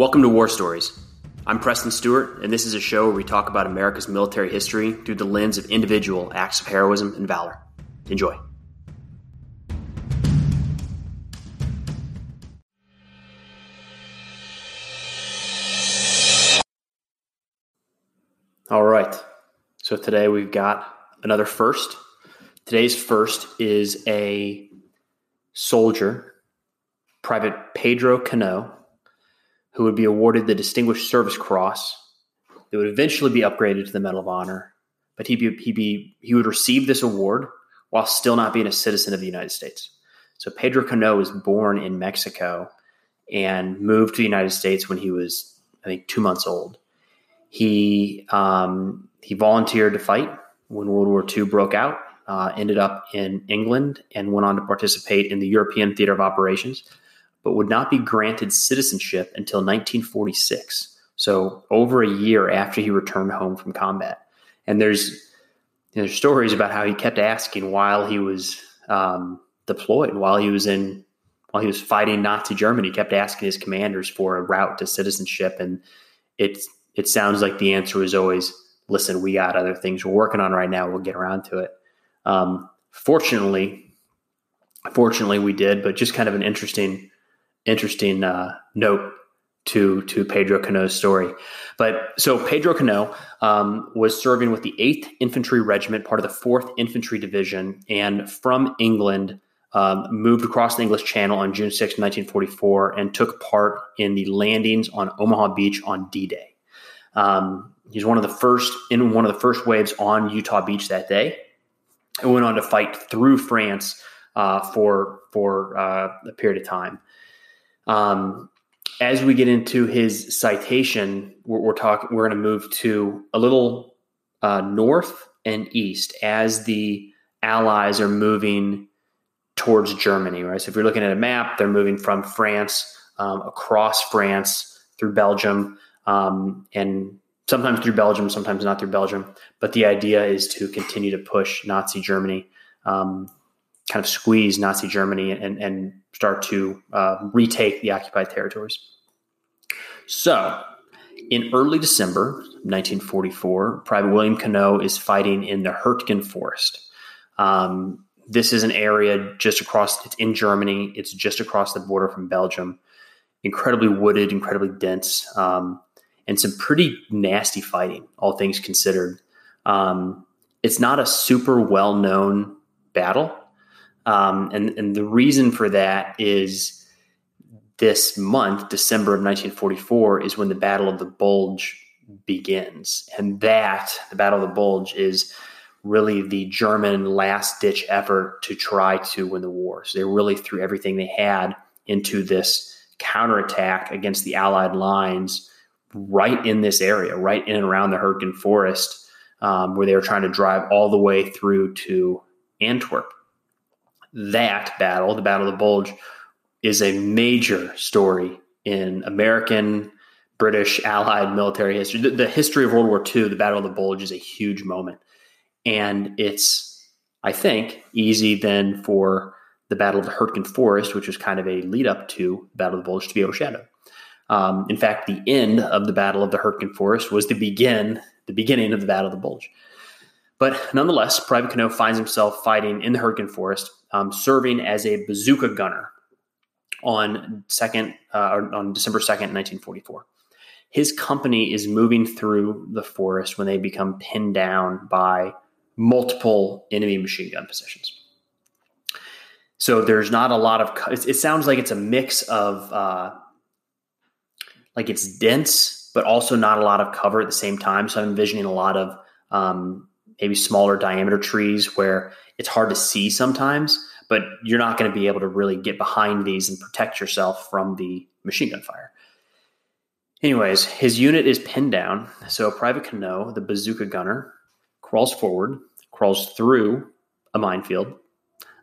Welcome to War Stories. I'm Preston Stewart, and this is a show where we talk about America's military history through the lens of individual acts of heroism and valor. Enjoy. All right. So today we've got another first. Today's first is a soldier, Private Pedro Cano, who would be awarded the Distinguished Service Cross. It would eventually be upgraded to the Medal of Honor, but he be, he be he would receive this award while still not being a citizen of the United States. So Pedro Cano was born in Mexico and moved to the United States when he was I think two months old. He um, he volunteered to fight when World War II broke out. Uh, ended up in England and went on to participate in the European Theater of Operations but would not be granted citizenship until 1946. So over a year after he returned home from combat. And there's there's stories about how he kept asking while he was um, deployed, while he was in while he was fighting Nazi Germany, kept asking his commanders for a route to citizenship, and it it sounds like the answer was always, "Listen, we got other things we're working on right now. We'll get around to it." Um, fortunately, fortunately, we did, but just kind of an interesting interesting uh, note to to Pedro Cano's story. But so Pedro Cano um, was serving with the Eighth Infantry Regiment, part of the Fourth Infantry Division, and from England. Um, moved across the English Channel on June 6, 1944, and took part in the landings on Omaha Beach on D-Day. Um, he's one of the first in one of the first waves on Utah Beach that day, and went on to fight through France uh, for for uh, a period of time. Um, as we get into his citation, we're, we're talking. We're going to move to a little uh, north and east as the Allies are moving towards Germany. Right. So if you're looking at a map, they're moving from France um, across France through Belgium um, and sometimes through Belgium, sometimes not through Belgium. But the idea is to continue to push Nazi Germany um, kind of squeeze Nazi Germany and, and start to uh, retake the occupied territories. So, in early December 1944, Private William Cano is fighting in the Hurtgen Forest. Um, this is an area just across, it's in Germany, it's just across the border from Belgium. Incredibly wooded, incredibly dense, um, and some pretty nasty fighting, all things considered. Um, it's not a super well known battle. Um, and, and the reason for that is this month, December of 1944, is when the Battle of the Bulge begins. And that, the Battle of the Bulge, is really the German last ditch effort to try to win the war. So they really threw everything they had into this counterattack against the Allied lines right in this area, right in and around the Hurtgen Forest, um, where they were trying to drive all the way through to Antwerp that battle, the Battle of the Bulge, is a major story in American, British, Allied military history. The, the, history of World War II, the Battle of the Bulge, is a huge moment. And it's, I think, easy then for the Battle of the Hurtgen Forest, which was kind of a lead up to the Battle of the Bulge, to be overshadowed. Um, in fact, the end of the Battle of the Hurtgen Forest was the begin, the beginning of the Battle of the Bulge. But nonetheless, Private Cano finds himself fighting in the Hurtgen Forest um, serving as a bazooka gunner on second uh, on December second, nineteen forty four. His company is moving through the forest when they become pinned down by multiple enemy machine gun positions. So there's not a lot of. It, sounds like it's a mix of uh, like it's dense, but also not a lot of cover at the same time. So I'm envisioning a lot of um, maybe smaller diameter trees where it's hard to see sometimes, but you're not going to be able to really get behind these and protect yourself from the machine gun fire. Anyways, his unit is pinned down. So Private Cano, the bazooka gunner, crawls forward, crawls through a minefield,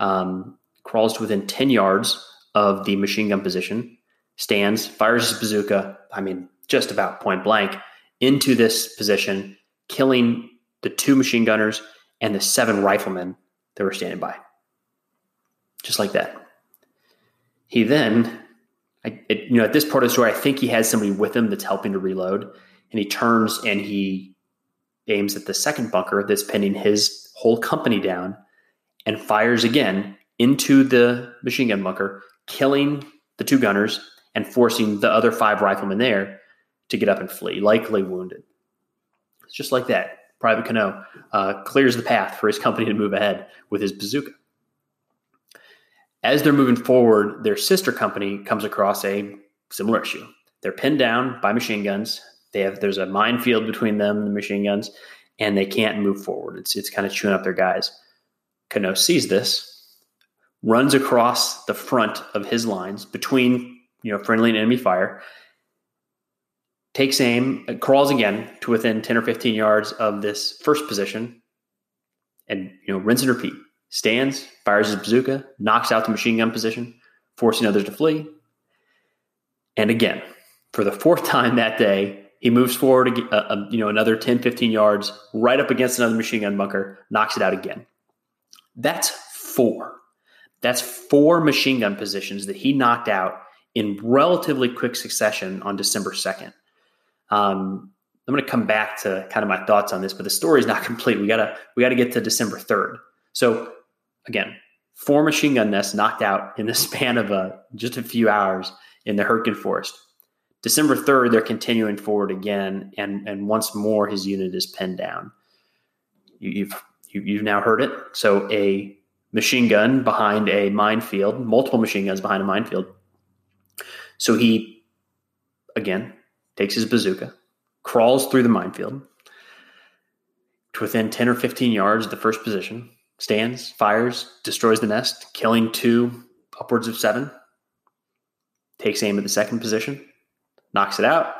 um, crawls to within 10 yards of the machine gun position, stands, fires his bazooka, I mean, just about point blank, into this position, killing the two machine gunners, and the seven riflemen that were standing by. Just like that. He then I, it, you know, at this part of the story, I think he has somebody with him that's helping to reload, and he turns and he aims at the second bunker that's pinning his whole company down, and fires again into the machine gun bunker, killing the two gunners and forcing the other five riflemen there to get up and flee, likely wounded. It's just like that. Private Cano uh, clears the path for his company to move ahead with his bazooka. As they're moving forward, their sister company comes across a similar issue. They're pinned down by machine guns. They have there's a minefield between them and the machine guns, and they can't move forward. It's it's kind of chewing up their guys. Cano sees this, runs across the front of his lines between you know friendly and enemy fire, takes aim, crawls again to within 10 or 15 yards of this first position, and you know, rinse and repeat. Stands, fires his bazooka, knocks out the machine gun position, forcing others to flee. And again, for the fourth time that day, he moves forward, uh, uh, you know, another 10, 15 yards, right up against another machine gun bunker, knocks it out again. That's four. That's four machine gun positions that he knocked out in relatively quick succession on December 2nd. Um, I'm going to come back to kind of my thoughts on this, but the story is not complete. We gotta we gotta get to December 3rd. So again, four machine gun nests knocked out in the span of uh, just a few hours in the Hurtgen Forest. December 3rd, they're continuing forward again, and and once more his unit is pinned down. You, have you, you've now heard it. So a machine gun behind a minefield, multiple machine guns behind a minefield. So he again takes his bazooka, crawls through the minefield to within 10 or 15 yards of the first position, stands, fires, destroys the nest, killing two, upwards of seven, takes aim at the second position, knocks it out,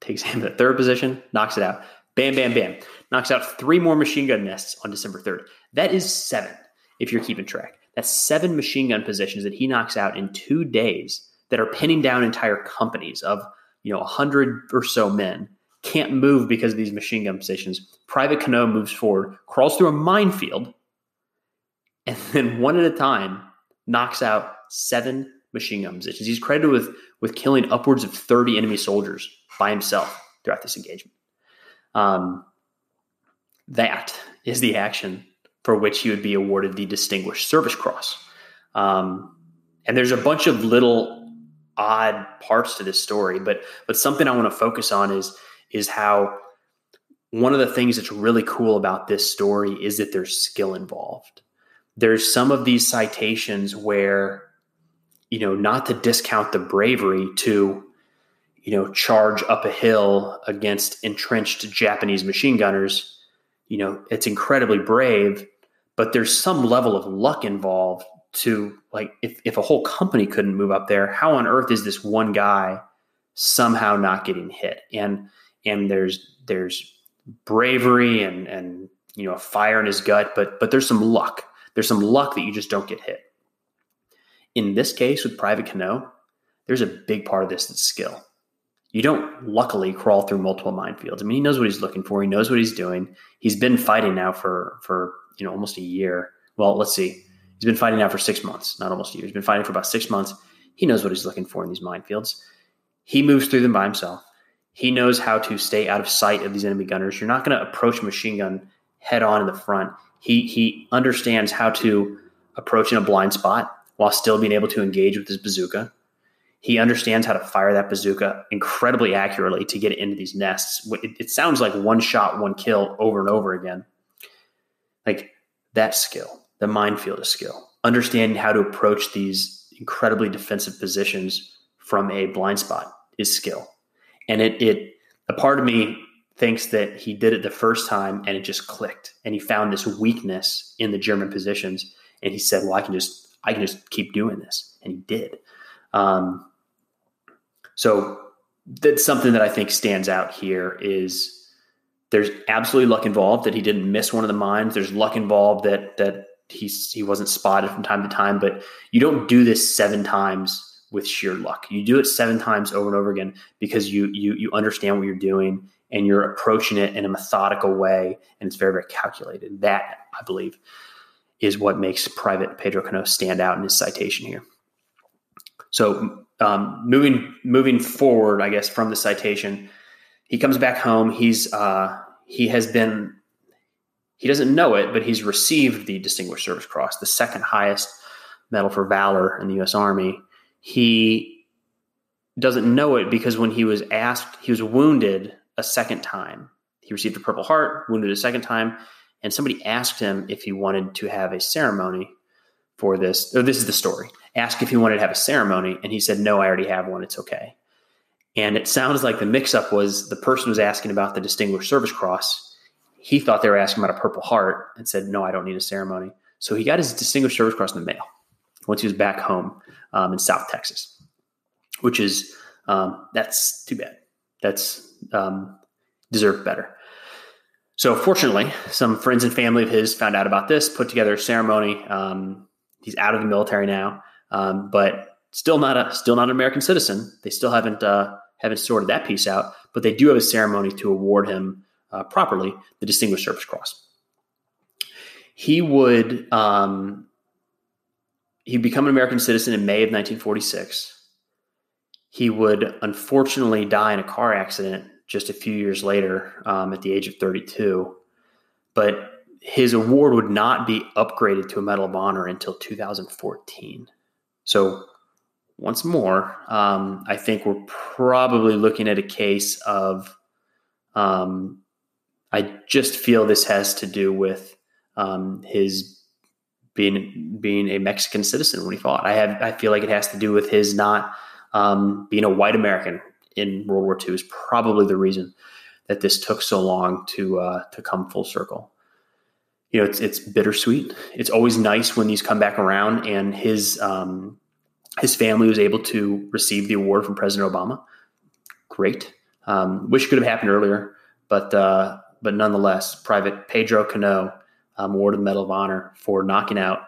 takes aim at the third position, knocks it out. Bam, bam, bam. Knocks out three more machine gun nests on December 3rd. That is seven, if you're keeping track. That's seven machine gun positions that he knocks out in two days that are pinning down entire companies of you know, 100 or so men can't move because of these machine gun positions. Private Cano moves forward, crawls through a minefield, and then one at a time knocks out seven machine gun positions. He's credited with, with killing upwards of 30 enemy soldiers by himself throughout this engagement. Um, that is the action for which he would be awarded the Distinguished Service Cross. Um, and there's a bunch of little odd parts to this story, but but something I want to focus on is is how one of the things that's really cool about this story is that there's skill involved. There's some of these citations where you know, not to discount the bravery to you know, charge up a hill against entrenched Japanese machine gunners, you know, it's incredibly brave, but there's some level of luck involved to like if, if a whole company couldn't move up there how on earth is this one guy somehow not getting hit? And and there's there's bravery and and you know a fire in his gut but but there's some luck. There's some luck that you just don't get hit. In this case with private cano there's a big part of this that's skill. You don't luckily crawl through multiple minefields. I mean he knows what he's looking for. He knows what he's doing. He's been fighting now for for you know almost a year. Well let's see He's been fighting now for six months, not almost a year. He's been fighting for about six months. He knows what he's looking for in these minefields. He moves through them by himself. He knows how to stay out of sight of these enemy gunners. You're not going to approach a machine gun head on in the front. He he understands how to approach in a blind spot while still being able to engage with his bazooka. He understands how to fire that bazooka incredibly accurately to get it into these nests. It, it sounds like one shot, one kill over and over again. Like that skill the minefield of skill, understanding how to approach these incredibly defensive positions from a blind spot is skill. And it, it, a part of me thinks that he did it the first time and it just clicked and he found this weakness in the German positions. And he said, well, I can just, I can just keep doing this. And he did. Um, so that's something that I think stands out here is there's absolutely luck involved that he didn't miss one of the mines. There's luck involved that, that he's he wasn't spotted from time to time, but you don't do this seven times with sheer luck. You do it seven times over and over again because you you you understand what you're doing and you're approaching it in a methodical way and it's very very calculated. That I believe is what makes Private Pedro Cano stand out in his citation here. So um, moving moving forward, I guess from the citation, he comes back home. He's uh, he has been he doesn't know it, but he's received the Distinguished Service Cross, the second highest medal for valor in the U.S. Army. He doesn't know it because when he was asked, he was wounded a second time. He received a Purple Heart, wounded a second time, and somebody asked him if he wanted to have a ceremony for this. Or this is the story. Asked if he wanted to have a ceremony, and he said, "No, I already have one. It's okay." And it sounds like the mix-up was the person was asking about the Distinguished Service Cross. He thought they were asking about a Purple Heart, and said, "No, I don't need a ceremony." So he got his Distinguished Service Cross in the mail once he was back home um, in South Texas, which is um, that's too bad. That's um, deserved better. So fortunately, some friends and family of his found out about this, put together a ceremony. Um, he's out of the military now, um, but still not a still not an American citizen. They still haven't uh, haven't sorted that piece out, but they do have a ceremony to award him uh, properly the Distinguished Service Cross. He would um, he'd become an American citizen in May of 1946. He would unfortunately die in a car accident just a few years later um, at the age of 32. But his award would not be upgraded to a Medal of Honor until 2014. So, once more, um, I think we're probably looking at a case of um, I just feel this has to do with um, his being being a Mexican citizen when he fought. I have I feel like it has to do with his not um, being a white American in World War II is probably the reason that this took so long to uh, to come full circle. You know, it's it's bittersweet. It's always nice when these come back around, and his um, his family was able to receive the award from President Obama. Great. Um, wish it could have happened earlier, but uh, but nonetheless, Private Pedro Cano um, awarded the Medal of Honor for knocking out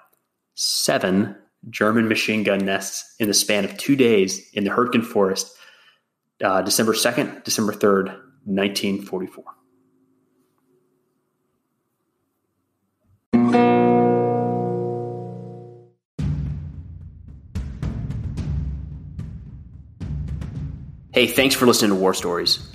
seven German machine gun nests in the span of two days in the Hurtgen Forest uh, December 2nd, December 3rd, 1944. Hey, thanks for listening to War Stories.